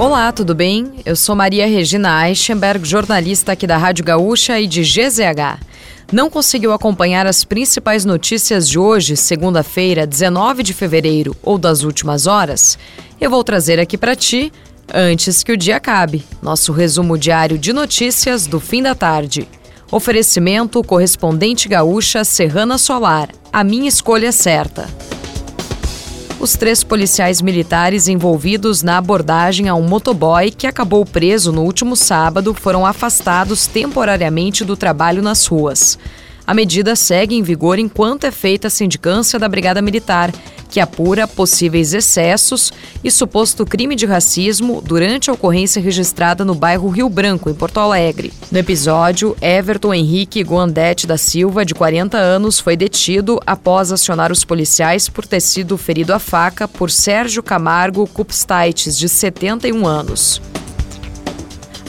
Olá, tudo bem? Eu sou Maria Regina Eichenberg, jornalista aqui da Rádio Gaúcha e de GZH. Não conseguiu acompanhar as principais notícias de hoje, segunda-feira, 19 de fevereiro, ou das últimas horas? Eu vou trazer aqui para ti antes que o dia acabe. Nosso resumo diário de notícias do fim da tarde. Oferecimento correspondente gaúcha Serrana Solar. A minha escolha certa. Os três policiais militares envolvidos na abordagem a um motoboy que acabou preso no último sábado foram afastados temporariamente do trabalho nas ruas. A medida segue em vigor enquanto é feita a sindicância da Brigada Militar, que apura possíveis excessos e suposto crime de racismo durante a ocorrência registrada no bairro Rio Branco, em Porto Alegre. No episódio, Everton Henrique Guandete da Silva, de 40 anos, foi detido após acionar os policiais por ter sido ferido a faca por Sérgio Camargo Kupstaites, de 71 anos.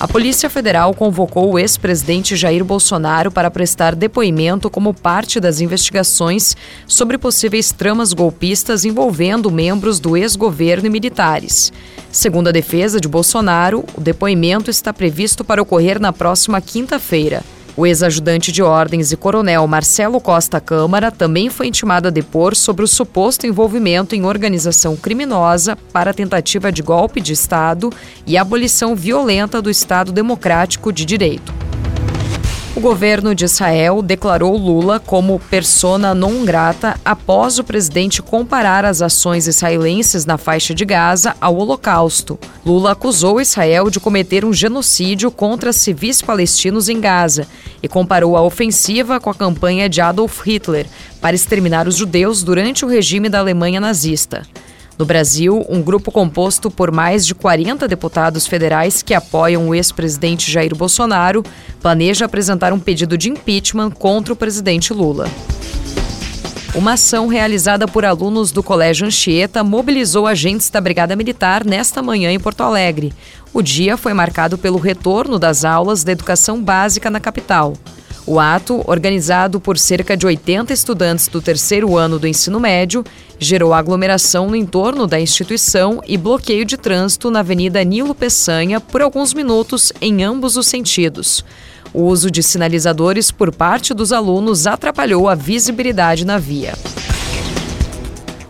A Polícia Federal convocou o ex-presidente Jair Bolsonaro para prestar depoimento como parte das investigações sobre possíveis tramas golpistas envolvendo membros do ex-governo e militares. Segundo a defesa de Bolsonaro, o depoimento está previsto para ocorrer na próxima quinta-feira. O ex-ajudante de ordens e coronel Marcelo Costa Câmara também foi intimado a depor sobre o suposto envolvimento em organização criminosa para tentativa de golpe de Estado e abolição violenta do Estado Democrático de Direito. O governo de Israel declarou Lula como persona non grata após o presidente comparar as ações israelenses na faixa de Gaza ao Holocausto. Lula acusou Israel de cometer um genocídio contra civis palestinos em Gaza e comparou a ofensiva com a campanha de Adolf Hitler para exterminar os judeus durante o regime da Alemanha nazista. No Brasil, um grupo composto por mais de 40 deputados federais que apoiam o ex-presidente Jair Bolsonaro planeja apresentar um pedido de impeachment contra o presidente Lula. Uma ação realizada por alunos do Colégio Anchieta mobilizou agentes da Brigada Militar nesta manhã em Porto Alegre. O dia foi marcado pelo retorno das aulas da educação básica na capital. O ato, organizado por cerca de 80 estudantes do terceiro ano do ensino médio, gerou aglomeração no entorno da instituição e bloqueio de trânsito na Avenida Nilo Peçanha por alguns minutos em ambos os sentidos. O uso de sinalizadores por parte dos alunos atrapalhou a visibilidade na via.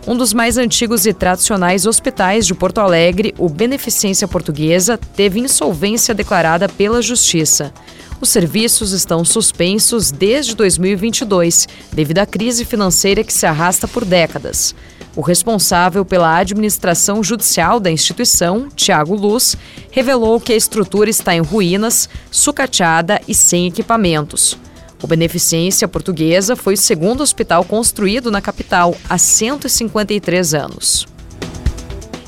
Um dos mais antigos e tradicionais hospitais de Porto Alegre, o Beneficência Portuguesa, teve insolvência declarada pela Justiça. Os serviços estão suspensos desde 2022, devido à crise financeira que se arrasta por décadas. O responsável pela administração judicial da instituição, Tiago Luz, revelou que a estrutura está em ruínas, sucateada e sem equipamentos. O Beneficência Portuguesa foi o segundo hospital construído na capital há 153 anos.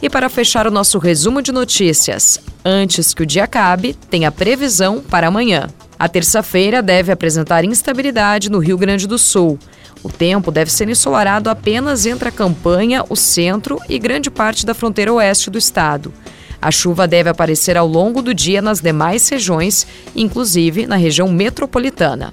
E para fechar o nosso resumo de notícias, antes que o dia acabe, tem a previsão para amanhã. A terça-feira deve apresentar instabilidade no Rio Grande do Sul. O tempo deve ser ensolarado apenas entre a campanha, o centro e grande parte da fronteira oeste do estado. A chuva deve aparecer ao longo do dia nas demais regiões, inclusive na região metropolitana.